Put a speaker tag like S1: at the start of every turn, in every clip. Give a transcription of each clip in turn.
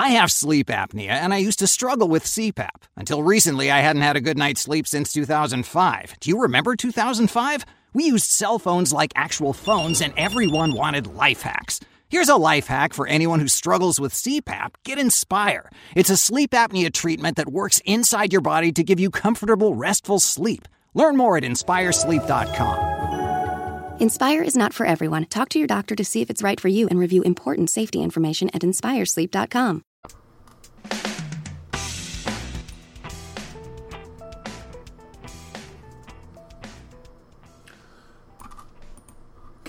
S1: I have sleep apnea, and I used to struggle with CPAP. Until recently, I hadn't had a good night's sleep since 2005. Do you remember 2005? We used cell phones like actual phones, and everyone wanted life hacks. Here's a life hack for anyone who struggles with CPAP. Get Inspire. It's a sleep apnea treatment that works inside your body to give you comfortable, restful sleep. Learn more at inspiresleep.com.
S2: Inspire is not for everyone. Talk to your doctor to see if it's right for you and review important safety information at inspiresleep.com.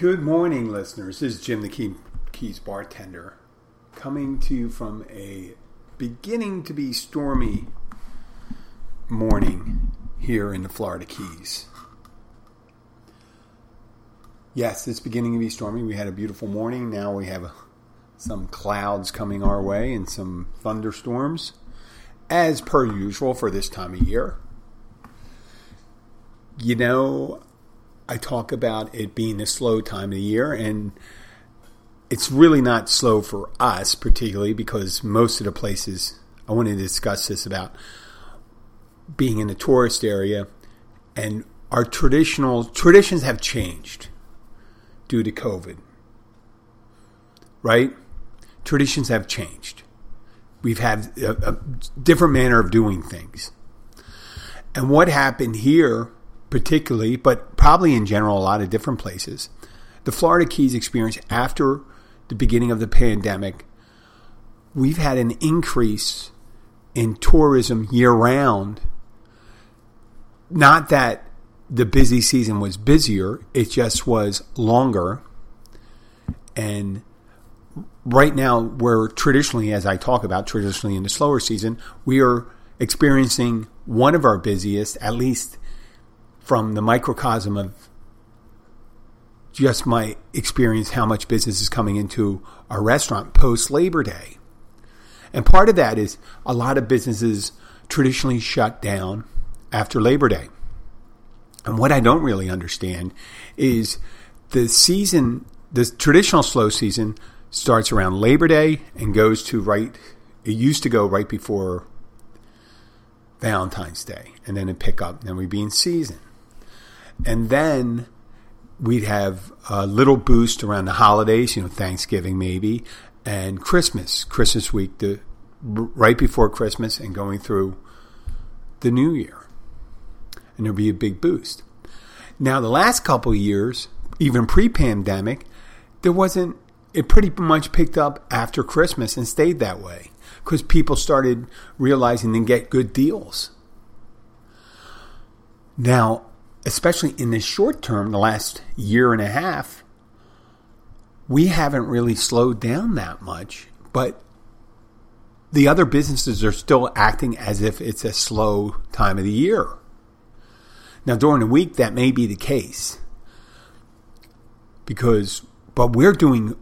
S3: Good morning, listeners. This is Jim the Key, Keys bartender coming to you from a beginning to be stormy morning here in the Florida Keys. Yes, it's beginning to be stormy. We had a beautiful morning. Now we have some clouds coming our way and some thunderstorms, as per usual for this time of year. You know, I talk about it being a slow time of the year, and it's really not slow for us, particularly because most of the places I want to discuss this about being in a tourist area and our traditional traditions have changed due to COVID. Right? Traditions have changed. We've had a, a different manner of doing things. And what happened here particularly, but probably in general, a lot of different places. The Florida Keys experience after the beginning of the pandemic, we've had an increase in tourism year round. Not that the busy season was busier, it just was longer. And right now, we're traditionally, as I talk about, traditionally in the slower season, we are experiencing one of our busiest, at least from the microcosm of just my experience how much business is coming into our restaurant post Labor Day. And part of that is a lot of businesses traditionally shut down after Labor Day. And what I don't really understand is the season, the traditional slow season starts around Labor Day and goes to right, it used to go right before Valentine's Day. And then it pick up, and then we'd be in season. And then we'd have a little boost around the holidays, you know, Thanksgiving maybe, and Christmas, Christmas week, the right before Christmas and going through the new year. And there'd be a big boost. Now, the last couple years, even pre pandemic, there wasn't, it pretty much picked up after Christmas and stayed that way because people started realizing they get good deals. Now, especially in the short term, the last year and a half, we haven't really slowed down that much, but the other businesses are still acting as if it's a slow time of the year. Now, during the week, that may be the case because, but we're doing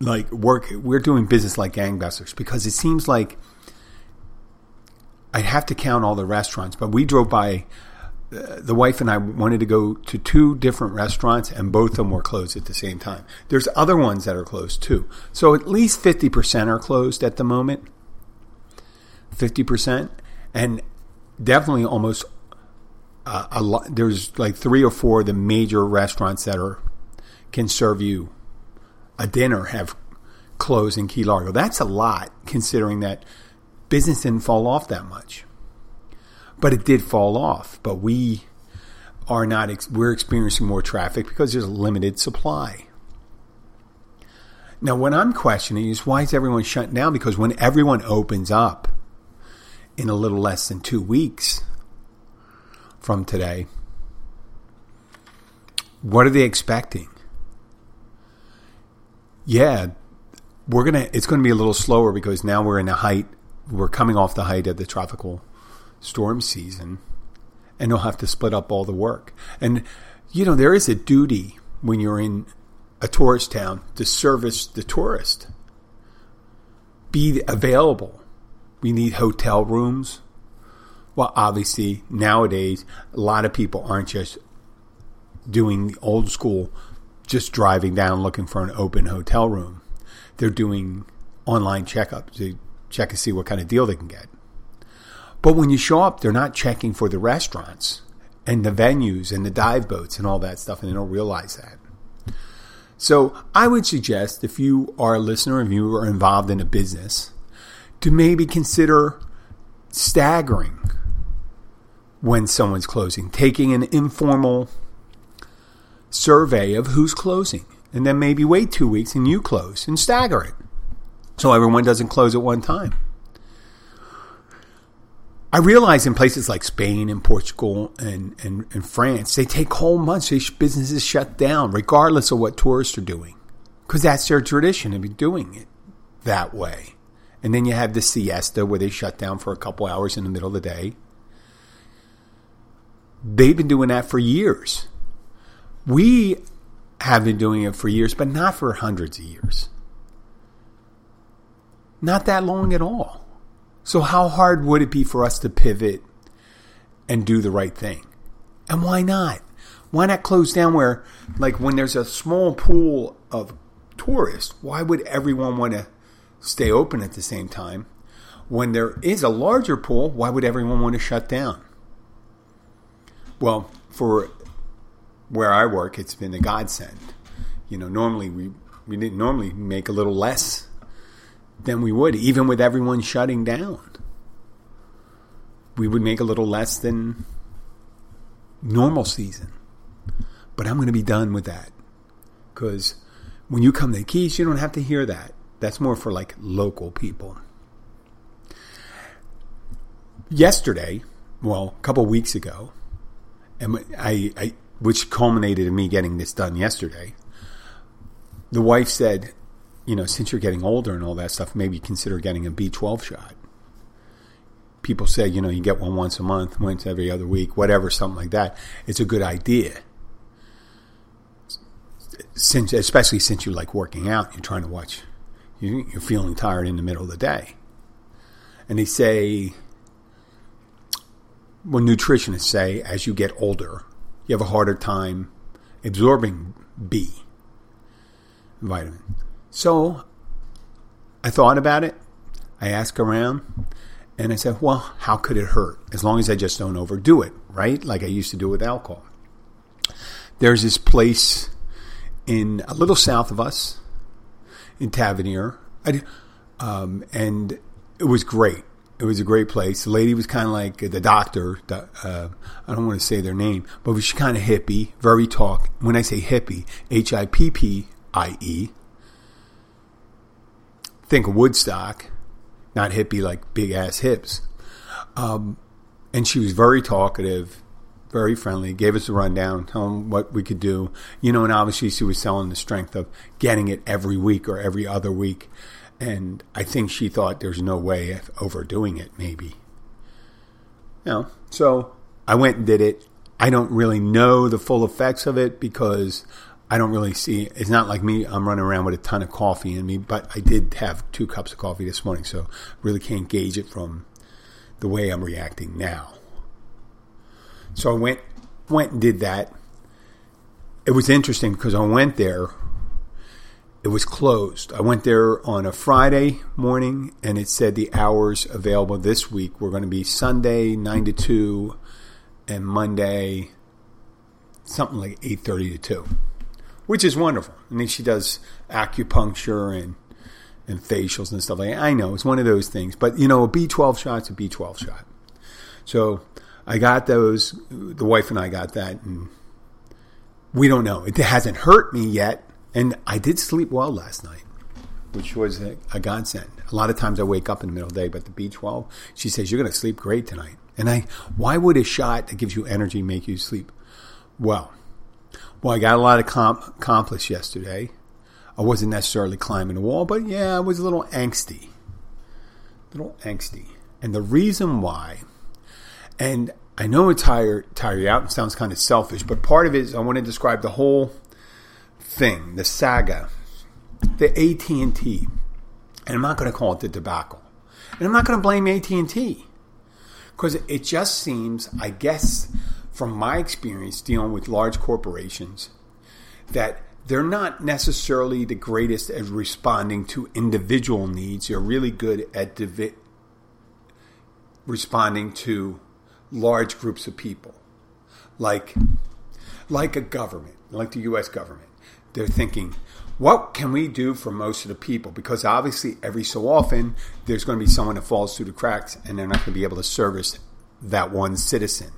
S3: like work, we're doing business like gangbusters because it seems like I'd have to count all the restaurants, but we drove by the wife and I wanted to go to two different restaurants, and both of them were closed at the same time. There's other ones that are closed too. So at least 50% are closed at the moment. 50%. And definitely almost uh, a lot. There's like three or four of the major restaurants that are can serve you a dinner have closed in Key Largo. That's a lot considering that business didn't fall off that much but it did fall off. But we are not, we're experiencing more traffic because there's limited supply. Now, what I'm questioning is why is everyone shutting down? Because when everyone opens up in a little less than two weeks from today, what are they expecting? Yeah, we're gonna. It's going to be a little slower because now we're in the height. We're coming off the height of the tropical storm season and you'll have to split up all the work. And, you know, there is a duty when you're in a tourist town to service the tourist. Be available. We need hotel rooms. Well, obviously, nowadays, a lot of people aren't just doing old school, just driving down looking for an open hotel room. They're doing online checkups. to check and see what kind of deal they can get. But when you show up, they're not checking for the restaurants and the venues and the dive boats and all that stuff, and they don't realize that. So I would suggest if you are a listener and you are involved in a business, to maybe consider staggering when someone's closing, taking an informal survey of who's closing, and then maybe wait two weeks and you close and stagger it so everyone doesn't close at one time. I realize in places like Spain and Portugal and, and, and France, they take whole months, These businesses shut down, regardless of what tourists are doing, because that's their tradition of doing it that way. And then you have the siesta where they shut down for a couple hours in the middle of the day. They've been doing that for years. We have been doing it for years, but not for hundreds of years. Not that long at all. So, how hard would it be for us to pivot and do the right thing? And why not? Why not close down where, like, when there's a small pool of tourists, why would everyone want to stay open at the same time? When there is a larger pool, why would everyone want to shut down? Well, for where I work, it's been a godsend. You know, normally we, we didn't normally make a little less than we would, even with everyone shutting down. We would make a little less than normal season. But I'm going to be done with that. Because when you come to the Keys, you don't have to hear that. That's more for like local people. Yesterday, well, a couple weeks ago, and I, I, which culminated in me getting this done yesterday, the wife said, you know, since you're getting older and all that stuff, maybe consider getting a B12 shot. People say, you know, you get one once a month, once every other week, whatever, something like that. It's a good idea. Since, especially since you like working out, you're trying to watch, you're feeling tired in the middle of the day. And they say, well, nutritionists say, as you get older, you have a harder time absorbing B vitamin. So I thought about it. I asked around and I said, well, how could it hurt? As long as I just don't overdo it, right? Like I used to do with alcohol. There's this place in a little south of us in Tavernier. Um, and it was great. It was a great place. The lady was kind of like the doctor. Uh, I don't want to say their name, but she kind of hippie, very talk. When I say hippie, H I P P I E, think Woodstock, not hippie like big ass hips. Um, and she was very talkative, very friendly, gave us a rundown, them what we could do. You know, and obviously she was selling the strength of getting it every week or every other week. And I think she thought there's no way of overdoing it, maybe. You know, so I went and did it. I don't really know the full effects of it because I don't really see. It's not like me. I'm running around with a ton of coffee in me, but I did have two cups of coffee this morning, so really can't gauge it from the way I'm reacting now. So I went went and did that. It was interesting because I went there. It was closed. I went there on a Friday morning, and it said the hours available this week were going to be Sunday nine to two, and Monday something like eight thirty to two which is wonderful. I mean, she does acupuncture and and facials and stuff like that. I know it's one of those things, but you know, a B12 shot's a B12 shot. So I got those. The wife and I got that, and we don't know. It hasn't hurt me yet, and I did sleep well last night, which was a, a godsend. A lot of times I wake up in the middle of the day, but the B12, she says you're going to sleep great tonight. And I, why would a shot that gives you energy make you sleep well? Well, I got a lot of comp- accomplished yesterday. I wasn't necessarily climbing the wall, but yeah, I was a little angsty. A little angsty. And the reason why, and I know it tire tire you out and sounds kind of selfish, but part of it is I want to describe the whole thing, the saga, the AT and T, and I'm not going to call it the debacle, and I'm not going to blame AT and T because it just seems, I guess, from my experience dealing with large corporations that they're not necessarily the greatest at responding to individual needs. They're really good at divi- responding to large groups of people, like like a government, like the U.S. government. They're thinking, what can we do for most of the people? Because obviously, every so often, there's going to be someone that falls through the cracks, and they're not going to be able to service that one citizen.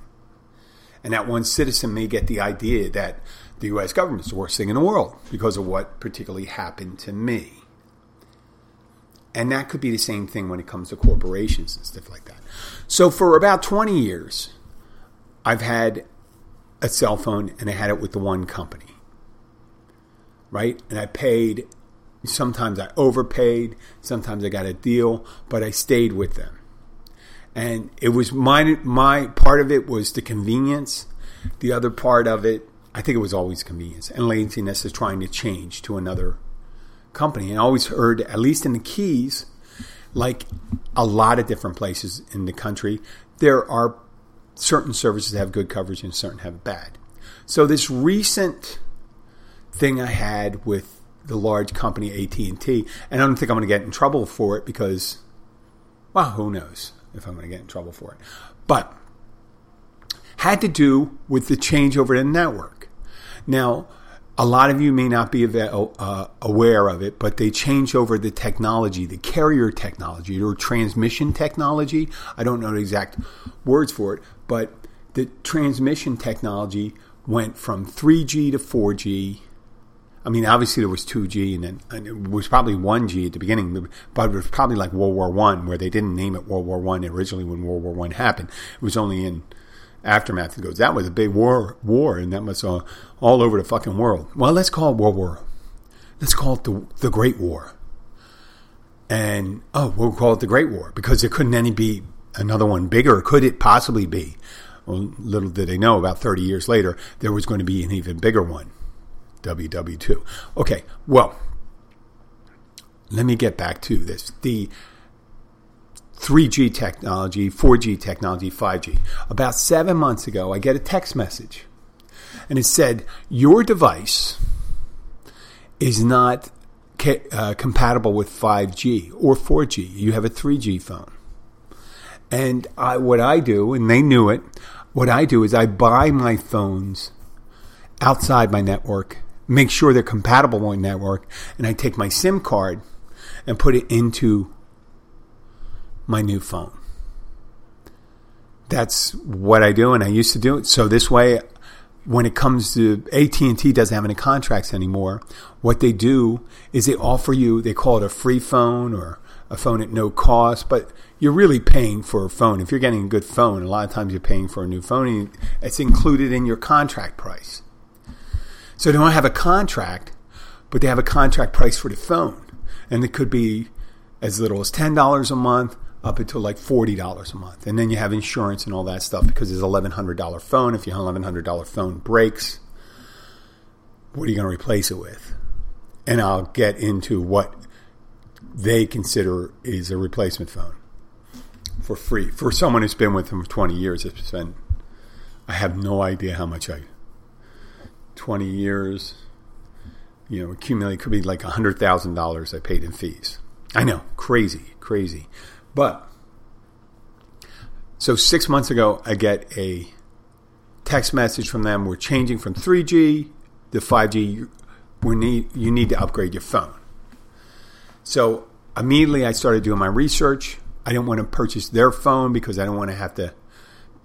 S3: And that one citizen may get the idea that the U.S. government is the worst thing in the world because of what particularly happened to me. And that could be the same thing when it comes to corporations and stuff like that. So for about 20 years, I've had a cell phone and I had it with the one company. Right? And I paid, sometimes I overpaid, sometimes I got a deal, but I stayed with them. And it was my, my part of it was the convenience. The other part of it, I think it was always convenience and laziness is trying to change to another company. And I always heard, at least in the Keys, like a lot of different places in the country, there are certain services that have good coverage and certain have bad. So this recent thing I had with the large company AT&T, and I don't think I'm going to get in trouble for it because, well, who knows if I'm going to get in trouble for it. But had to do with the change over the network. Now, a lot of you may not be uh, aware of it, but they changed over the technology, the carrier technology or transmission technology. I don't know the exact words for it, but the transmission technology went from 3G to 4G. I mean, obviously there was 2G, and then and it was probably 1G at the beginning, but it was probably like World War One, where they didn't name it World War One originally when World War One happened. It was only in aftermath. It goes, that was a big war, war, and that was uh, all over the fucking world. Well, let's call it World War. Let's call it the the Great War. And oh, we'll call it the Great War because there couldn't any be another one bigger. Could it possibly be? Well, little did they know, about 30 years later, there was going to be an even bigger one, WW2. Okay, well, let me get back to this. The 3G technology, 4G technology, 5G. About seven months ago, I get a text message and it said, Your device is not ca- uh, compatible with 5G or 4G. You have a 3G phone. And I, what I do, and they knew it, what I do is I buy my phones outside my network, make sure they're compatible with network, and I take my SIM card and put it into my new phone. That's what I do, and I used to do it. So this way, when it comes to AT and T doesn't have any contracts anymore. What they do is they offer you. They call it a free phone or a phone at no cost, but you're really paying for a phone. If you're getting a good phone, a lot of times you're paying for a new phone, and it's included in your contract price. So they don't have a contract, but they have a contract price for the phone, and it could be as little as ten dollars a month up until like $40 a month. And then you have insurance and all that stuff because it's $1,100 phone. If your $1,100 phone breaks, what are you going to replace it with? And I'll get into what they consider is a replacement phone for free. For someone who's been with them for 20 years, it's been, I have no idea how much I, 20 years, you know, accumulate could be like $100,000 I paid in fees. I know, crazy, crazy. But so six months ago, I get a text message from them. We're changing from 3G to 5G. We need you need to upgrade your phone. So immediately, I started doing my research. I didn't want to purchase their phone because I don't want to have to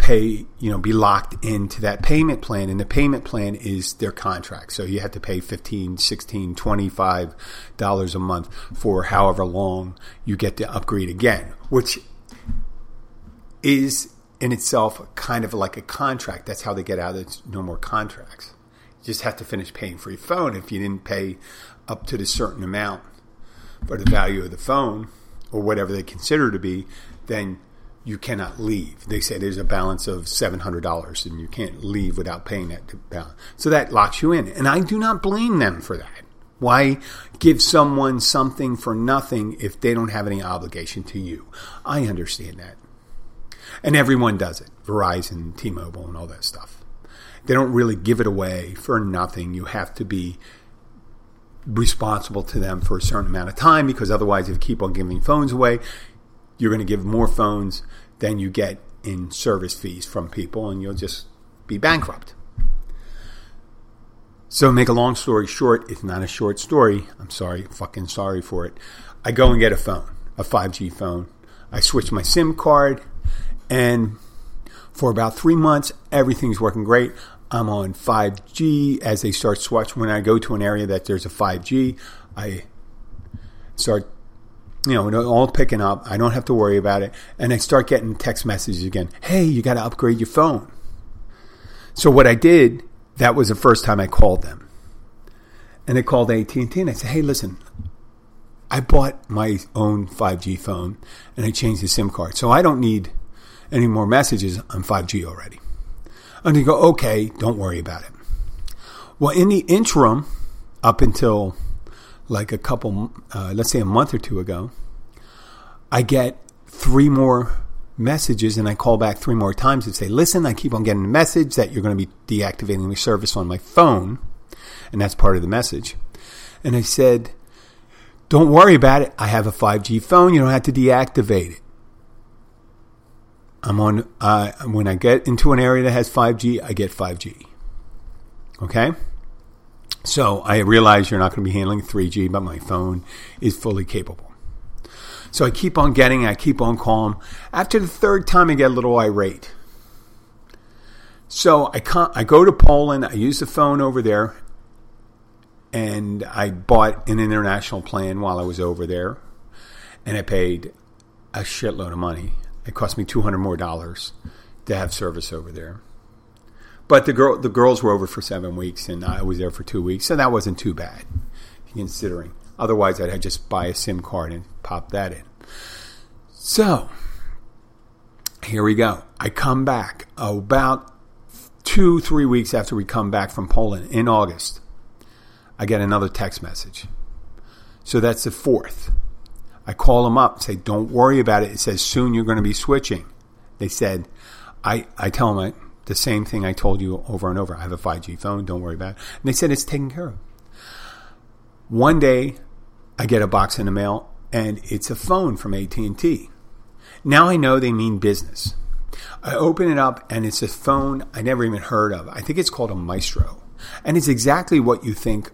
S3: pay, you know, be locked into that payment plan. And the payment plan is their contract. So you have to pay 15, 16, 25 dollars a month for however long you get to upgrade again, which is in itself kind of like a contract. That's how they get out of no more contracts. You just have to finish paying for your phone. If you didn't pay up to the certain amount for the value of the phone or whatever they consider to be, then you cannot leave. They say there's a balance of $700 and you can't leave without paying that balance. So that locks you in. And I do not blame them for that. Why give someone something for nothing if they don't have any obligation to you? I understand that. And everyone does it Verizon, T Mobile, and all that stuff. They don't really give it away for nothing. You have to be responsible to them for a certain amount of time because otherwise, if you keep on giving phones away, you're going to give more phones than you get in service fees from people, and you'll just be bankrupt. So, make a long story short, it's not a short story. I'm sorry, fucking sorry for it. I go and get a phone, a 5G phone. I switch my SIM card, and for about three months, everything's working great. I'm on 5G as they start switch. When I go to an area that there's a 5G, I start, you know, all picking up. I don't have to worry about it. And I start getting text messages again. Hey, you got to upgrade your phone. So what I did, that was the first time I called them. And I called AT&T and I said, hey, listen, I bought my own 5G phone and I changed the SIM card. So I don't need any more messages on 5G already. And they go, okay, don't worry about it. Well, in the interim, up until like a couple, uh, let's say a month or two ago, I get three more messages and I call back three more times and say, listen, I keep on getting a message that you're going to be deactivating the service on my phone. And that's part of the message. And I said, don't worry about it. I have a 5G phone. You don't have to deactivate it. I'm on uh, when I get into an area that has 5G, I get 5G. Okay? So I realize you're not going to be handling 3G, but my phone is fully capable. So I keep on getting, I keep on calling. After the third time, I get a little irate. So I I go to Poland. I use the phone over there, and I bought an international plan while I was over there, and I paid a shitload of money. It cost me two hundred more dollars to have service over there. But the girl, the girls were over for seven weeks, and I was there for two weeks, so that wasn't too bad, considering. Otherwise, I'd just buy a SIM card and pop that in. So here we go. I come back about two, three weeks after we come back from Poland in August. I get another text message. So that's the fourth. I call them up, say, don't worry about it. It says soon you're going to be switching. They said, I, I tell them the same thing I told you over and over. I have a 5G phone. Don't worry about it. And they said it's taken care of. One day, I get a box in the mail, and it's a phone from AT&T. Now I know they mean business. I open it up, and it's a phone I never even heard of. I think it's called a Maestro, and it's exactly what you think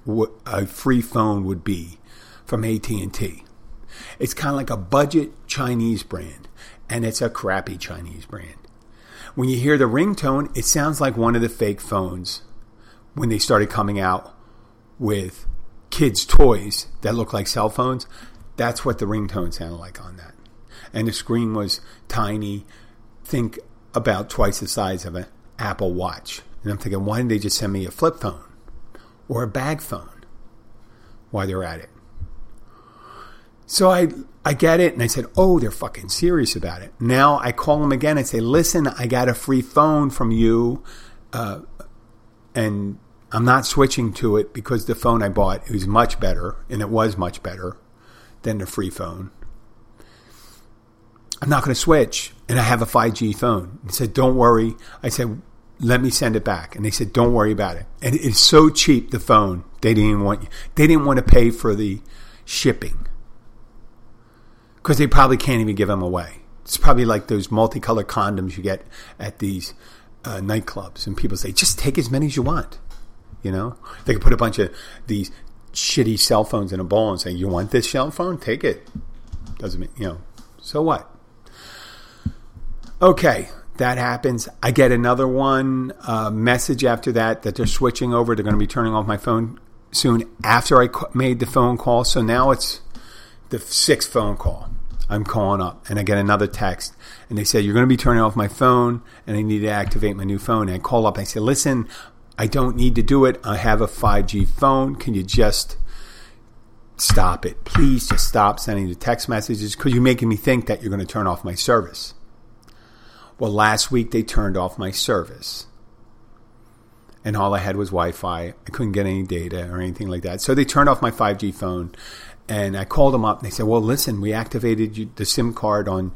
S3: a free phone would be from AT&T. It's kind of like a budget Chinese brand, and it's a crappy Chinese brand. When you hear the ringtone, it sounds like one of the fake phones when they started coming out with kids' toys that look like cell phones. That's what the ringtone sounded like on that. And the screen was tiny, think about twice the size of an Apple Watch. And I'm thinking, why didn't they just send me a flip phone or a bag phone while they're at it? So I I get it, and I said, "Oh, they're fucking serious about it." Now I call them again and say, "Listen, I got a free phone from you, uh, and I'm not switching to it because the phone I bought is much better, and it was much better than the free phone. I'm not going to switch, and I have a 5G phone." He said, "Don't worry." I said, "Let me send it back," and they said, "Don't worry about it." And it's so cheap, the phone. They didn't want they didn't want to pay for the shipping because they probably can't even give them away. It's probably like those multicolored condoms you get at these uh, nightclubs, and people say, just take as many as you want. You know, they could put a bunch of these shitty cell phones in a bowl and say, "You want this cell phone? Take it." Doesn't mean you know. So what? Okay, that happens. I get another one uh, message after that that they're switching over. They're going to be turning off my phone soon after I made the phone call. So now it's the sixth phone call. I'm calling up and I get another text and they said, You're going to be turning off my phone and I need to activate my new phone. And I call up and I say, Listen, I don't need to do it. I have a 5G phone. Can you just stop it? Please just stop sending the text messages because you're making me think that you're going to turn off my service. Well, last week they turned off my service. And all I had was Wi Fi. I couldn't get any data or anything like that. So they turned off my 5G phone and I called them up and they said, well, listen, we activated you, the SIM card on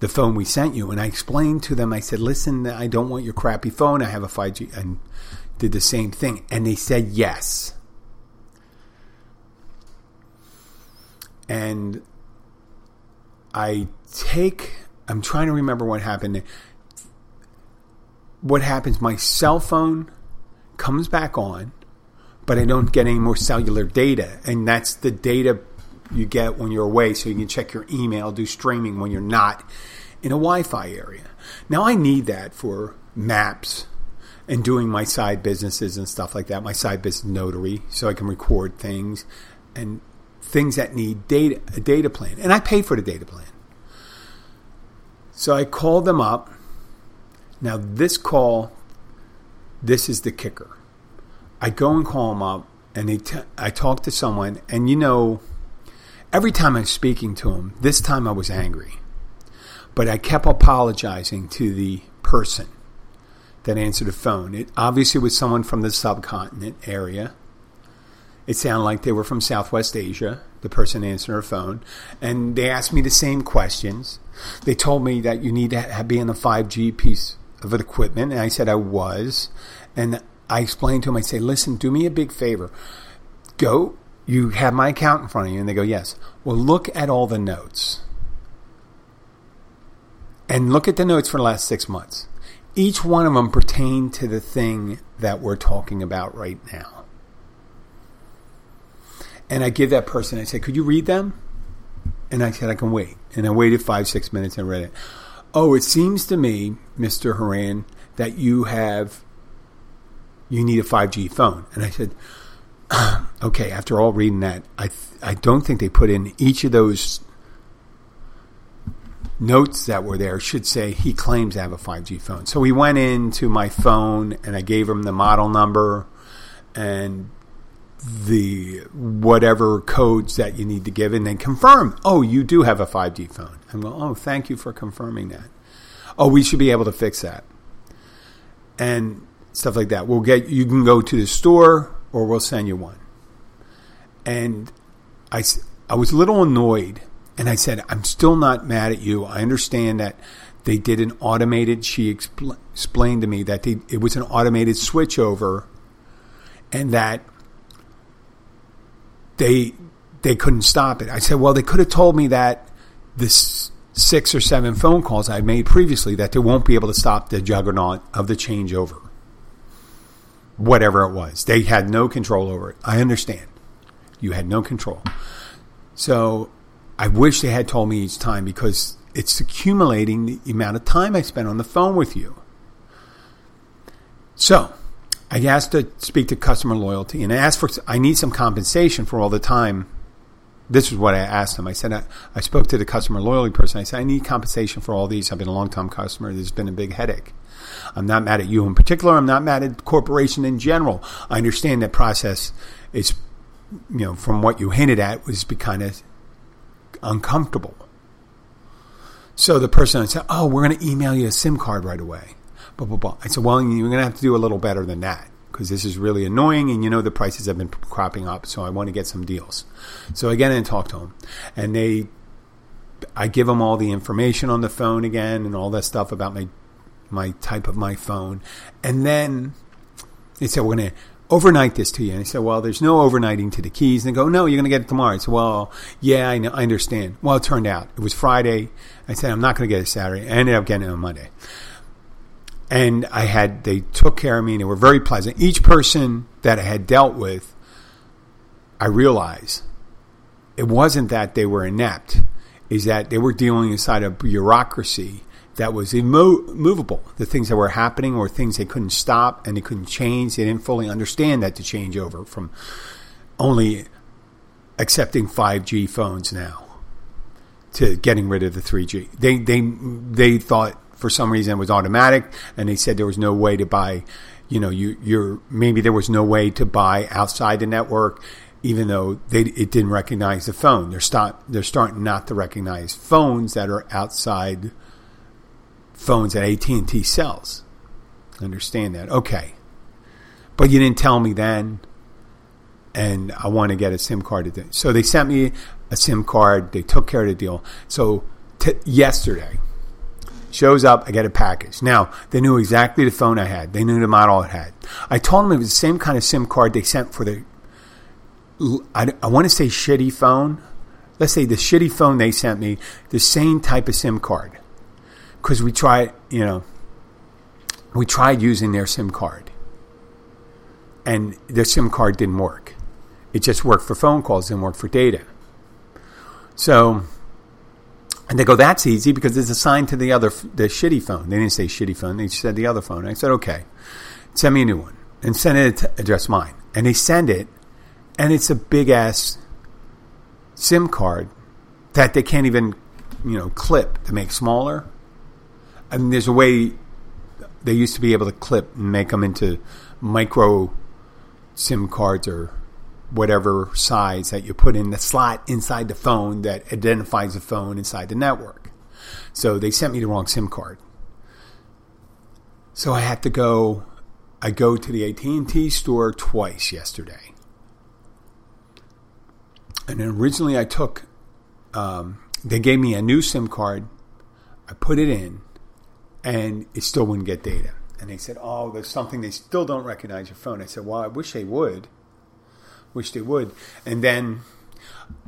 S3: the phone we sent you. And I explained to them, I said, listen, I don't want your crappy phone. I have a 5G and did the same thing. And they said, yes. and I take. I'm trying to remember what happened. What happens? My cell phone comes back on, but I don't get any more cellular data, and that's the data you get when you're away, so you can check your email, do streaming when you're not in a Wi-Fi area. Now I need that for maps and doing my side businesses and stuff like that. My side business notary, so I can record things and things that need data a data plan, and I pay for the data plan. So I called them up. Now this call, this is the kicker. I go and call them up, and they t- I talk to someone, and you know, every time I'm speaking to him, this time I was angry, but I kept apologizing to the person that answered the phone. It obviously was someone from the subcontinent area. It sounded like they were from Southwest Asia, the person answering her phone. And they asked me the same questions. They told me that you need to be in a 5G piece of equipment. And I said I was. And I explained to them, I say, listen, do me a big favor. Go, you have my account in front of you. And they go, yes. Well, look at all the notes. And look at the notes for the last six months each one of them pertain to the thing that we're talking about right now. And I give that person, I say, could you read them? And I said, I can wait. And I waited five, six minutes and read it. Oh, it seems to me, Mr. Haran, that you have, you need a 5G phone. And I said, okay, after all reading that, I, I don't think they put in each of those notes that were there should say he claims to have a 5G phone. So we went into my phone and I gave him the model number and the whatever codes that you need to give and then confirm, oh, you do have a 5G phone. I'm oh, thank you for confirming that. Oh, we should be able to fix that. And stuff like that. We'll get, you can go to the store or we'll send you one. And I, I was a little annoyed and I said, I'm still not mad at you. I understand that they did an automated, she expl- explained to me that they, it was an automated switchover and that they they couldn't stop it. I said, well, they could have told me that this six or seven phone calls I made previously that they won't be able to stop the juggernaut of the changeover. Whatever it was. They had no control over it. I understand. You had no control. So I wish they had told me each time because it's accumulating the amount of time I spent on the phone with you. So I asked to speak to customer loyalty and I asked for, I need some compensation for all the time. This is what I asked them. I said, I, I spoke to the customer loyalty person. I said, I need compensation for all these. I've been a long time customer. There's been a big headache. I'm not mad at you in particular. I'm not mad at corporation in general. I understand that process is, you know, from what you hinted at was be kind of uncomfortable. So the person said, "Oh, we're going to email you a SIM card right away." Blah blah blah. I said, "Well, you're going to have to do a little better than that because this is really annoying, and you know the prices have been cropping up. So I want to get some deals." So I get in and talk to them, and they, I give them all the information on the phone again and all that stuff about my my type of my phone, and then they said, "We're going to." overnight this to you. And I said, well, there's no overnighting to the keys. And they go, no, you're going to get it tomorrow. I said, well, yeah, I, know, I understand. Well, it turned out it was Friday. I said, I'm not going to get it Saturday. I ended up getting it on Monday. And I had, they took care of me and they were very pleasant. Each person that I had dealt with, I realized it wasn't that they were inept, is that they were dealing inside a bureaucracy that was immovable. The things that were happening were things they couldn't stop and they couldn't change. They didn't fully understand that to change over from only accepting 5G phones now to getting rid of the 3G. They they they thought for some reason it was automatic, and they said there was no way to buy. You know, you you're maybe there was no way to buy outside the network, even though they it didn't recognize the phone. They're start they're starting not to recognize phones that are outside phones that AT&T sells. Understand that. Okay. But you didn't tell me then and I want to get a SIM card. Today. So they sent me a SIM card. They took care of the deal. So t- yesterday, shows up. I get a package. Now they knew exactly the phone I had. They knew the model it had. I told them it was the same kind of SIM card they sent for the. I, I want to say shitty phone, let's say the shitty phone they sent me, the same type of SIM card. Because we tried, you know, we tried using their SIM card. And their SIM card didn't work. It just worked for phone calls, didn't work for data. So, and they go, that's easy because it's assigned to the other, the shitty phone. They didn't say shitty phone, they said the other phone. I said, okay, send me a new one and send it to address mine. And they send it, and it's a big ass SIM card that they can't even, you know, clip to make smaller. I mean, there's a way they used to be able to clip and make them into micro SIM cards or whatever size that you put in the slot inside the phone that identifies the phone inside the network. So they sent me the wrong SIM card. So I had to go I go to the AT&T store twice yesterday. And originally I took um, they gave me a new SIM card. I put it in and it still wouldn't get data. And they said, "Oh, there's something they still don't recognize your phone." I said, "Well, I wish they would." Wish they would. And then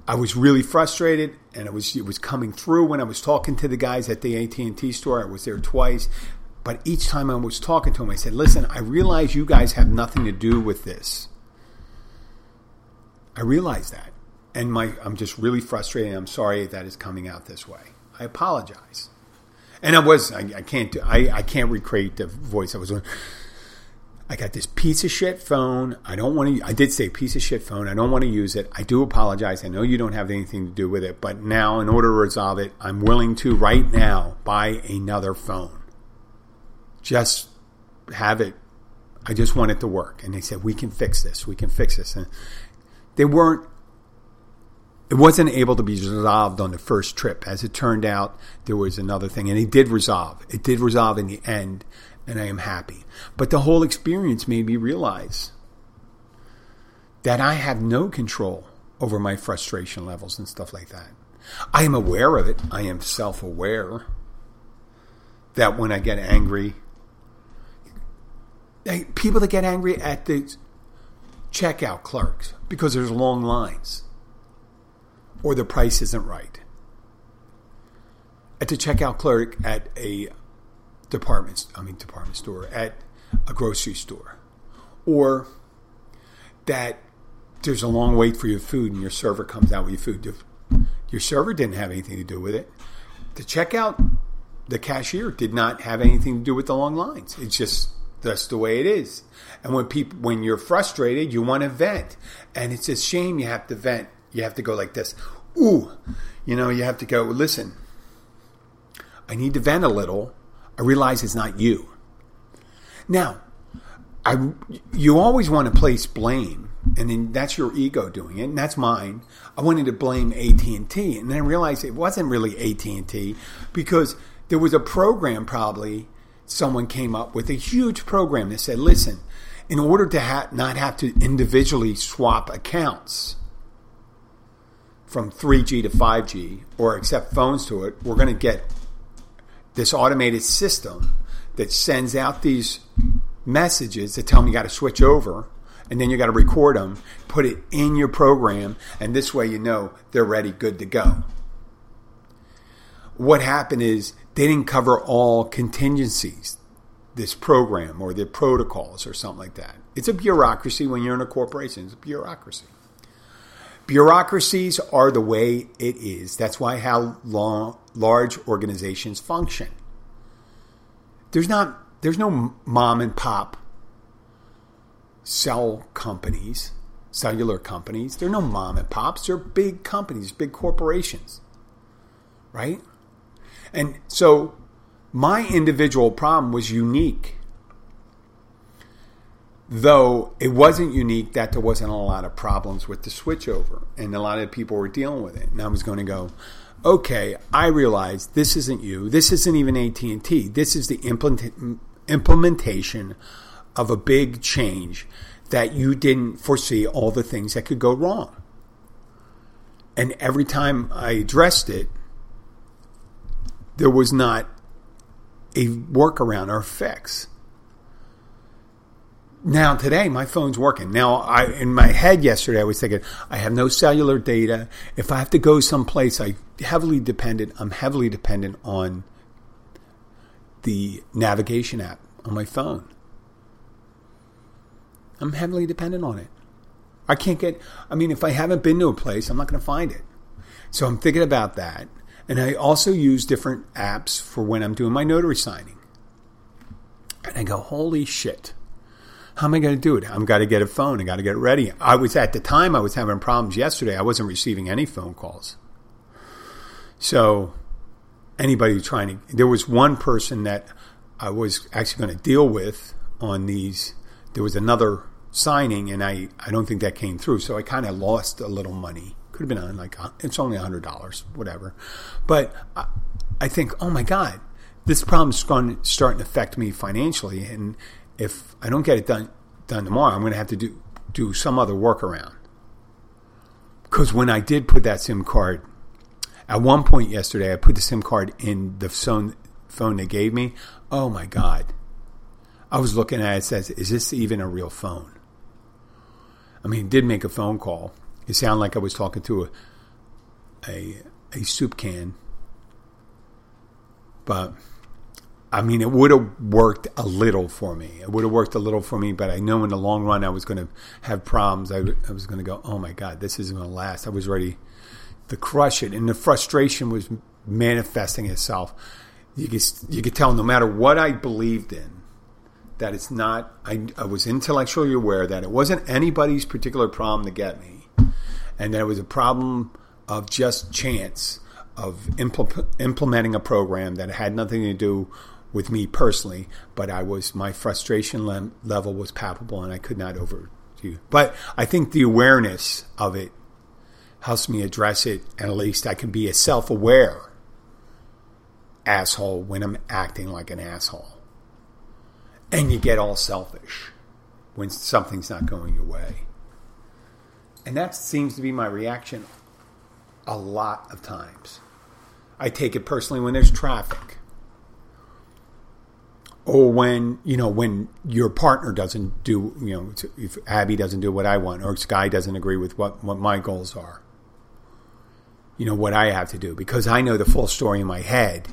S3: I was really frustrated, and it was it was coming through when I was talking to the guys at the AT and T store. I was there twice, but each time I was talking to them, I said, "Listen, I realize you guys have nothing to do with this. I realize that, and my I'm just really frustrated. I'm sorry that is coming out this way. I apologize." And I was I, I can't do, I I can't recreate the voice I was doing. I got this piece of shit phone. I don't want to. I did say piece of shit phone. I don't want to use it. I do apologize. I know you don't have anything to do with it, but now, in order to resolve it, I'm willing to right now buy another phone. Just have it. I just want it to work. And they said we can fix this. We can fix this. And they weren't. It wasn't able to be resolved on the first trip. As it turned out, there was another thing, and it did resolve. It did resolve in the end and I am happy. But the whole experience made me realize that I have no control over my frustration levels and stuff like that. I am aware of it. I am self aware that when I get angry, people that get angry at the checkout clerks because there's long lines or the price isn't right. At the checkout clerk at a department, I mean department store at a grocery store, or that there's a long wait for your food and your server comes out with your food. Your server didn't have anything to do with it. The checkout, the cashier did not have anything to do with the long lines. It's just that's the way it is. And when people, when you're frustrated, you want to vent, and it's a shame you have to vent. You have to go like this. Ooh, you know, you have to go. Listen, I need to vent a little I realize it's not you. Now, I, you always want to place blame, and then that's your ego doing it, and that's mine. I wanted to blame AT and T, and then I realized it wasn't really AT and T because there was a program probably someone came up with a huge program that said, "Listen, in order to ha- not have to individually swap accounts from 3G to 5G or accept phones to it, we're going to get this automated system that sends out these messages that tell them you got to switch over and then you got to record them, put it in your program, and this way you know they're ready, good to go. What happened is they didn't cover all contingencies, this program or the protocols or something like that. It's a bureaucracy when you're in a corporation, it's a bureaucracy. Bureaucracies are the way it is. That's why how long, large organizations function. There's not there's no mom and pop cell companies, cellular companies. There are no mom and pops. They're big companies, big corporations. Right? And so my individual problem was unique though it wasn't unique that there wasn't a lot of problems with the switchover and a lot of people were dealing with it. And i was going to go okay i realize this isn't you. This isn't even at&t this is the implement- implementation of a big change that you didn't foresee all the things that could go wrong. And every time i addressed it there was not a workaround or a fix now today my phone's working. Now I in my head yesterday I was thinking I have no cellular data. If I have to go someplace, I heavily dependent. I'm heavily dependent on the navigation app on my phone. I'm heavily dependent on it. I can't get. I mean, if I haven't been to a place, I'm not going to find it. So I'm thinking about that, and I also use different apps for when I'm doing my notary signing. And I go, holy shit how am I going to do it? I'm got to get a phone. I got to get ready. I was at the time I was having problems yesterday. I wasn't receiving any phone calls. So anybody trying to there was one person that I was actually going to deal with on these. There was another signing, and I I don't think that came through. So I kind of lost a little money. Could have been on like it's only a hundred dollars, whatever. But I, I think, oh my god, this problem's going to start and affect me financially, and if I don't get it done done tomorrow, I'm going to have to do do some other workaround. Because when I did put that SIM card, at one point yesterday, I put the SIM card in the phone phone they gave me. Oh my god! I was looking at it. says, "Is this even a real phone?" I mean, it did make a phone call. It sounded like I was talking to a a, a soup can, but I mean, it would have worked a little for me. It would have worked a little for me, but I know in the long run I was going to have problems. I, I was going to go, oh my God, this isn't going to last. I was ready to crush it. And the frustration was manifesting itself. You could, you could tell no matter what I believed in, that it's not, I, I was intellectually aware that it wasn't anybody's particular problem to get me, and that it was a problem of just chance of impl- implementing a program that had nothing to do with me personally, but I was my frustration le- level was palpable, and I could not over. But I think the awareness of it helps me address it, and at least I can be a self-aware asshole when I'm acting like an asshole. And you get all selfish when something's not going your way. And that seems to be my reaction a lot of times. I take it personally when there's traffic or when you know when your partner doesn't do you know if Abby doesn't do what I want or Sky doesn't agree with what what my goals are. You know what I have to do because I know the full story in my head.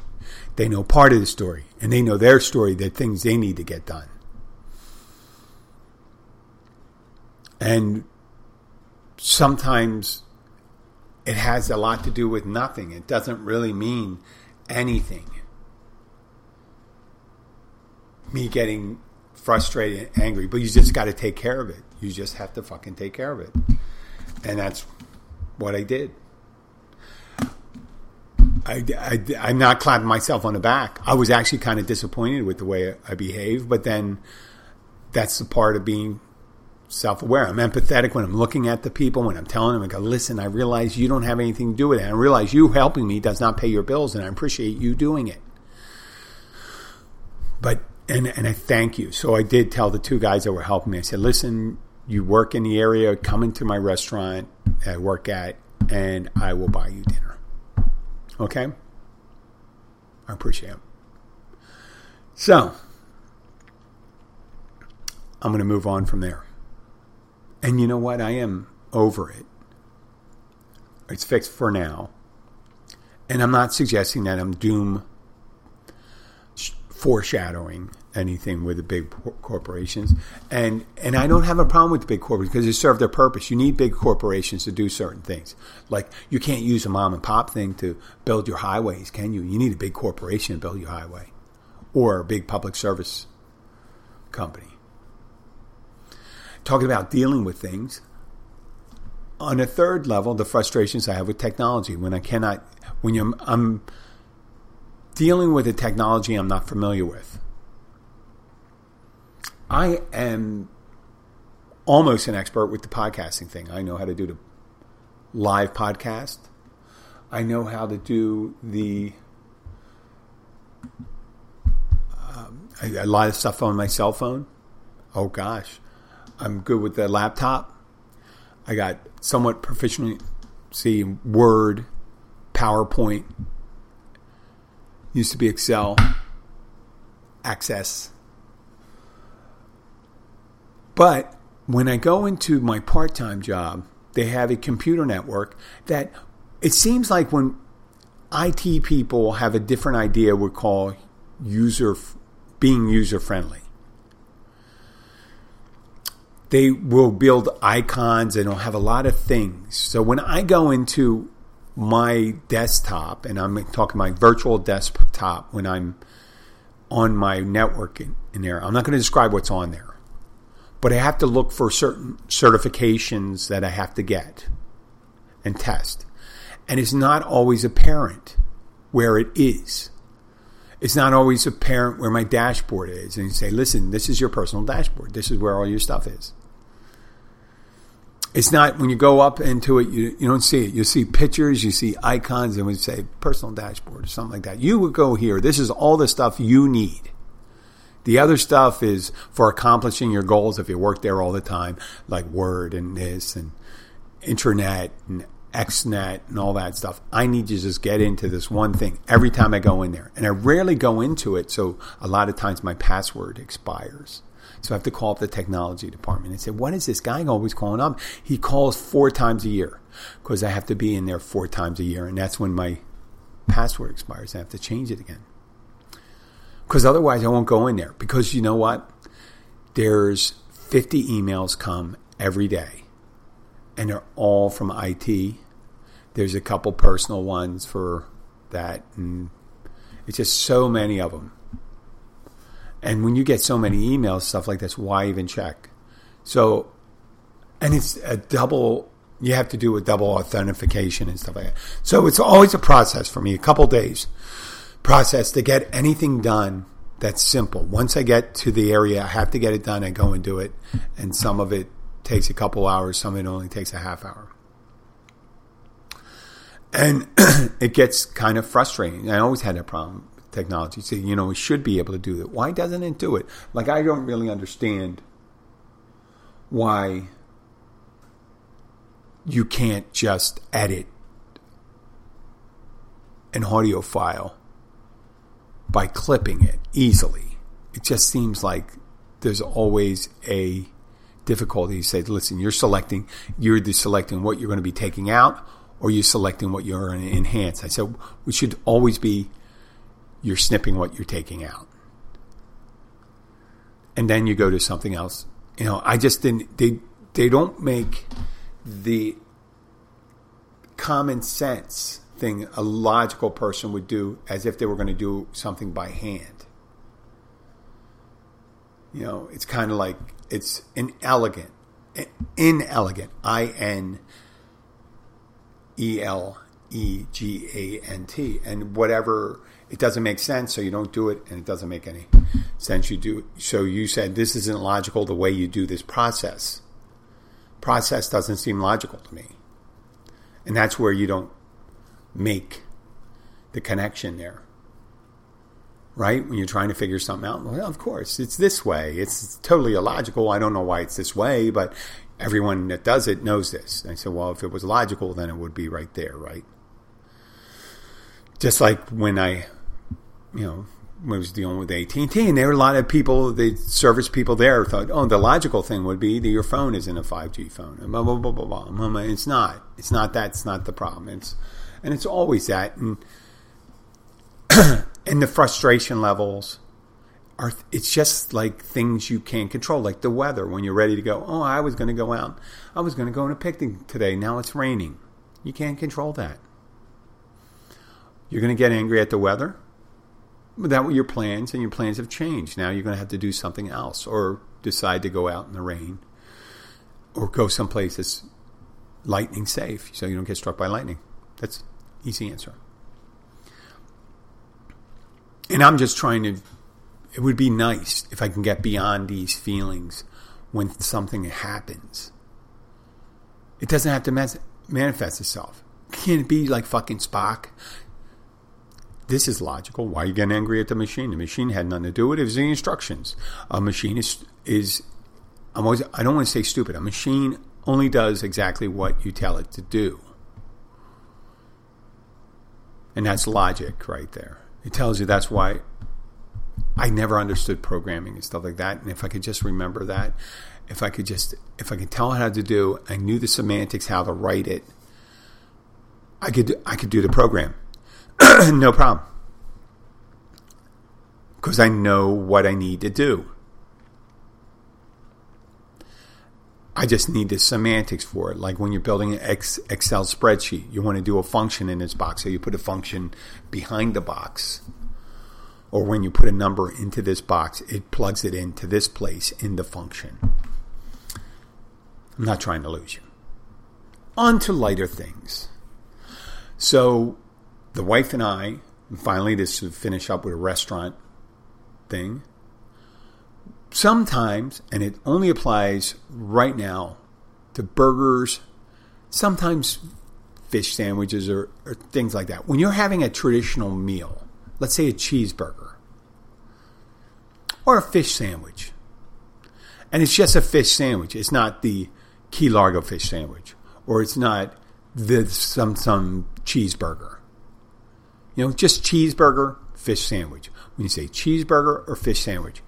S3: They know part of the story and they know their story, the things they need to get done. And sometimes it has a lot to do with nothing. It doesn't really mean anything me getting frustrated and angry, but you just got to take care of it. You just have to fucking take care of it. And that's what I did. I, I, I'm not clapping myself on the back. I was actually kind of disappointed with the way I behaved, but then that's the part of being self aware. I'm empathetic when I'm looking at the people, when I'm telling them, I go, listen, I realize you don't have anything to do with it. I realize you helping me does not pay your bills, and I appreciate you doing it. But and and I thank you. So I did tell the two guys that were helping me. I said, "Listen, you work in the area. Come into my restaurant I work at, and I will buy you dinner." Okay, I appreciate it. So I'm going to move on from there. And you know what? I am over it. It's fixed for now. And I'm not suggesting that I'm doom foreshadowing anything with the big corporations. And and I don't have a problem with the big corporations because they serve their purpose. You need big corporations to do certain things. Like you can't use a mom and pop thing to build your highways, can you? You need a big corporation to build your highway or a big public service company. Talking about dealing with things. On a third level, the frustrations I have with technology when I cannot when I'm, I'm dealing with a technology I'm not familiar with. I am almost an expert with the podcasting thing. I know how to do the live podcast. I know how to do the um, a, lot of stuff on my cell phone. Oh gosh, I'm good with the laptop. I got somewhat proficiency in Word, PowerPoint, used to be Excel, Access. But when I go into my part time job, they have a computer network that it seems like when IT people have a different idea, we call user being user friendly. They will build icons and it'll have a lot of things. So when I go into my desktop, and I'm talking my virtual desktop when I'm on my network in, in there, I'm not going to describe what's on there but I have to look for certain certifications that I have to get and test. And it's not always apparent where it is. It's not always apparent where my dashboard is. And you say, listen, this is your personal dashboard. This is where all your stuff is. It's not when you go up into it, you, you don't see it. You see pictures, you see icons, and we say personal dashboard or something like that. You would go here. This is all the stuff you need. The other stuff is for accomplishing your goals if you work there all the time, like Word and this and Internet and XNet and all that stuff. I need to just get into this one thing every time I go in there. And I rarely go into it, so a lot of times my password expires. So I have to call up the technology department and say, What is this guy always calling up? He calls four times a year because I have to be in there four times a year. And that's when my password expires. I have to change it again because otherwise I won't go in there. Because you know what? There's 50 emails come every day, and they're all from IT. There's a couple personal ones for that, and it's just so many of them. And when you get so many emails, stuff like this, why even check? So, and it's a double. You have to do a double authentication and stuff like that. So it's always a process for me. A couple days process to get anything done that's simple. Once I get to the area, I have to get it done. I go and do it, and some of it takes a couple hours. Some of it only takes a half hour, and it gets kind of frustrating. I always had that problem technology. So you know, we should be able to do that. Why doesn't it do it? Like I don't really understand why you can't just edit an audio file by clipping it easily. It just seems like there's always a difficulty. You say, listen, you're selecting, you're either selecting what you're going to be taking out or you're selecting what you're going to enhance. I said, we should always be, you're snipping what you're taking out. And then you go to something else. You know, I just didn't, they, they don't make the common sense thing a logical person would do as if they were going to do something by hand. You know, it's kind of like it's inelegant, inelegant, I N E L E G A N T, and whatever it doesn't make sense, so you don't do it, and it doesn't make any sense. You do so. You said this isn't logical the way you do this process. Process doesn't seem logical to me, and that's where you don't make the connection there. Right? When you're trying to figure something out, well, of course, it's this way. It's totally illogical. I don't know why it's this way, but everyone that does it knows this. And I said, well, if it was logical, then it would be right there, right? Just like when I, you know, was dealing with AT&T, and there were a lot of people, the service people there thought, oh, the logical thing would be that your phone isn't a 5G phone. And blah, blah, blah, blah, blah. It's not. It's not that. It's not the problem. It's and it's always that. And and the frustration levels are. It's just like things you can't control, like the weather. When you're ready to go, oh, I was going to go out. I was going to go on a picnic today. Now it's raining. You can't control that. You're going to get angry at the weather. That were your plans, and your plans have changed. Now you're going to have to do something else, or decide to go out in the rain, or go someplace that's lightning safe, so you don't get struck by lightning. That's Easy answer. And I'm just trying to, it would be nice if I can get beyond these feelings when something happens. It doesn't have to manifest itself. Can it be like fucking Spock? This is logical. Why are you getting angry at the machine? The machine had nothing to do with it. It was the instructions. A machine is is I'm always I don't want to say stupid. A machine only does exactly what you tell it to do. And that's logic right there. It tells you that's why I never understood programming and stuff like that. And if I could just remember that, if I could just, if I could tell it how to do, I knew the semantics, how to write it, I could, I could do the program. no problem. Because I know what I need to do. I just need the semantics for it. Like when you're building an Excel spreadsheet, you want to do a function in this box, so you put a function behind the box. Or when you put a number into this box, it plugs it into this place in the function. I'm not trying to lose you. On to lighter things. So the wife and I, and finally, this to finish up with a restaurant thing sometimes, and it only applies right now to burgers, sometimes fish sandwiches or, or, things like that. When you're having a traditional meal, let's say a cheeseburger or a fish sandwich, and it's just a fish sandwich, it's not the Key Largo fish sandwich, or it's not the some some cheeseburger. You know, just cheeseburger, fish sandwich. When you say cheeseburger or fish sandwich,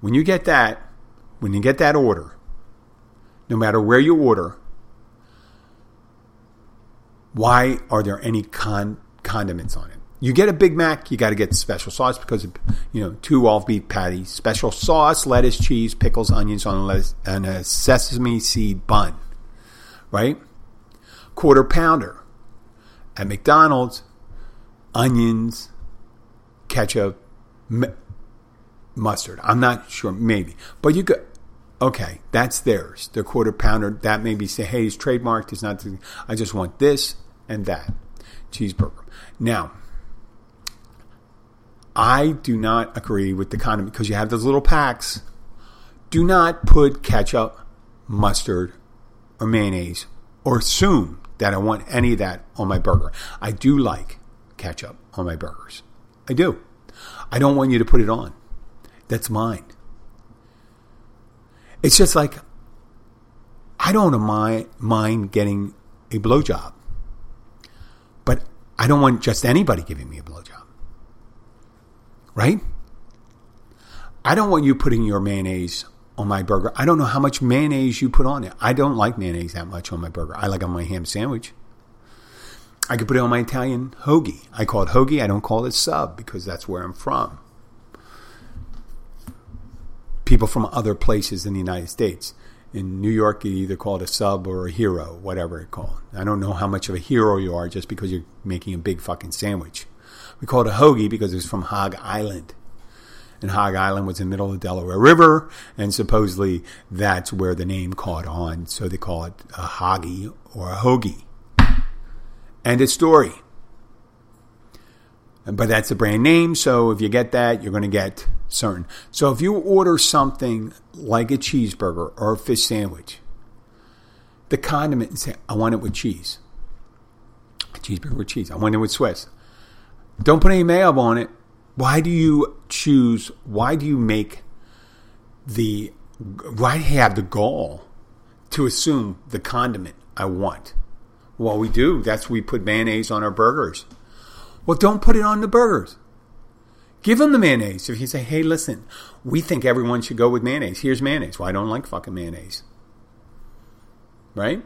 S3: when you get that, when you get that order, no matter where you order, why are there any con- condiments on it? You get a Big Mac, you got to get special sauce because of, you know two all beef patties, special sauce, lettuce, cheese, pickles, onions on a lettuce, and a sesame seed bun, right? Quarter pounder at McDonald's, onions, ketchup, mustard. I'm not sure, maybe. But you could, okay, that's theirs. The quarter pounder, that maybe say, hey, it's trademarked. It's not, I just want this and that cheeseburger. Now, I do not agree with the condiment because you have those little packs. Do not put ketchup, mustard, or mayonnaise or assume that I want any of that on my burger. I do like ketchup on my burgers. I do. I don't want you to put it on that's mine. It's just like I don't mind, getting a blowjob, but I don't want just anybody giving me a blowjob. Right? I don't want you putting your mayonnaise on my burger. I don't know how much mayonnaise you put on it. I don't like mayonnaise that much on my burger. I like on my ham sandwich. I could put it on my Italian hoagie. I call it hoagie. I don't call it sub because that's where I'm from people from other places in the United States. In New York, you either call it a sub or a hero, whatever it's called. I don't know how much of a hero you are just because you're making a big fucking sandwich. We call it a hoagie because it's from Hog Island. And Hog Island was in the middle of the Delaware River, and supposedly that's where the name caught on. So they call it a hoggy or a hoagie. End of story. But that's the brand name, so if you get that, you're going to get certain. So if you order something like a cheeseburger or a fish sandwich, the condiment and say, I want it with cheese. A cheeseburger with cheese. I want it with Swiss. Don't put any mayo on it. Why do you choose? Why do you make the? Why have the gall to assume the condiment I want? Well, we do. That's we put mayonnaise on our burgers. Well, don't put it on the burgers. Give them the mayonnaise. If you say, hey, listen, we think everyone should go with mayonnaise. Here's mayonnaise. Well, I don't like fucking mayonnaise. Right?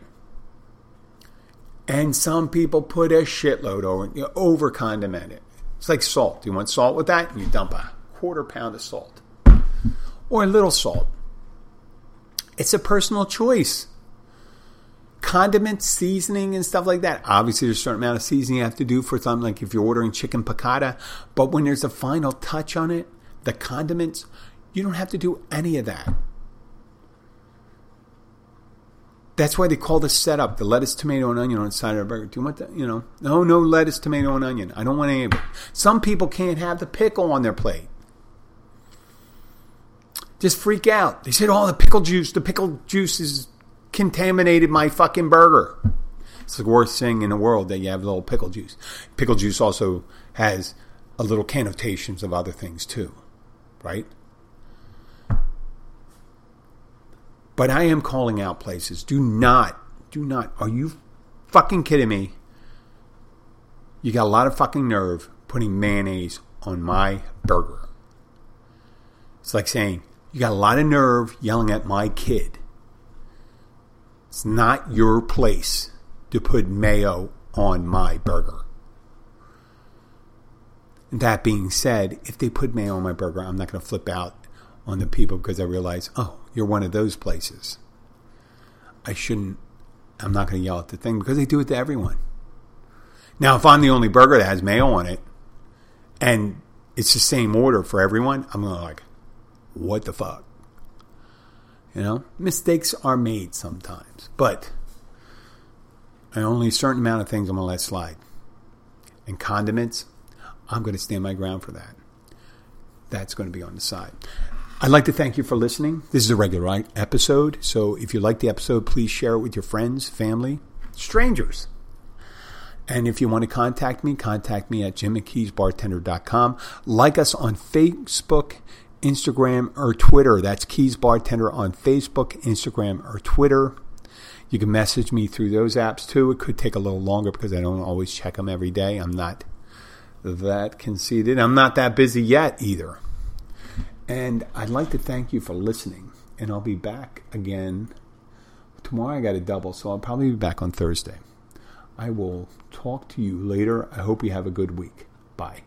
S3: And some people put a shitload over, you over condiment it. It's like salt. You want salt with that? You dump a quarter pound of salt or a little salt. It's a personal choice condiments, seasoning, and stuff like that. Obviously, there's a certain amount of seasoning you have to do for something like if you're ordering chicken piccata. But when there's a final touch on it, the condiments, you don't have to do any of that. That's why they call the setup the lettuce, tomato, and onion on the side of a burger. Do you want that? You know, no, no lettuce, tomato, and onion. I don't want any of it. Some people can't have the pickle on their plate. Just freak out. They said, "Oh, the pickle juice. The pickle juice is contaminated my fucking burger. It's the worst thing in the world that you have a little pickle juice. Pickle juice also has a little connotations of other things too, right? But I am calling out places. Do not, do not. Are you fucking kidding me? You got a lot of fucking nerve putting mayonnaise on my burger. It's like saying, You got a lot of nerve yelling at my kid. It's not your place to put mayo on my burger. That being said, if they put mayo on my burger, I'm not going to flip out on the people because I realize, oh, you're one of those places. I shouldn't, I'm not going to yell at the thing because they do it to everyone. Now, if I'm the only burger that has mayo on it and it's the same order for everyone, I'm going to like, what the fuck? You know, mistakes are made sometimes, but only a certain amount of things I'm going to let slide. And condiments, I'm going to stand my ground for that. That's going to be on the side. I'd like to thank you for listening. This is a regular episode, so if you like the episode, please share it with your friends, family, strangers. And if you want to contact me, contact me at jimmykeysbartender.com. Like us on Facebook, Instagram, or Twitter. That's Keys Bartender on Facebook, Instagram, or Twitter. You can message me through those apps too. It could take a little longer because I don't always check them every day. I'm not that conceited. I'm not that busy yet either. And I'd like to thank you for listening. And I'll be back again tomorrow. I got a double, so I'll probably be back on Thursday. I will talk to you later. I hope you have a good week. Bye.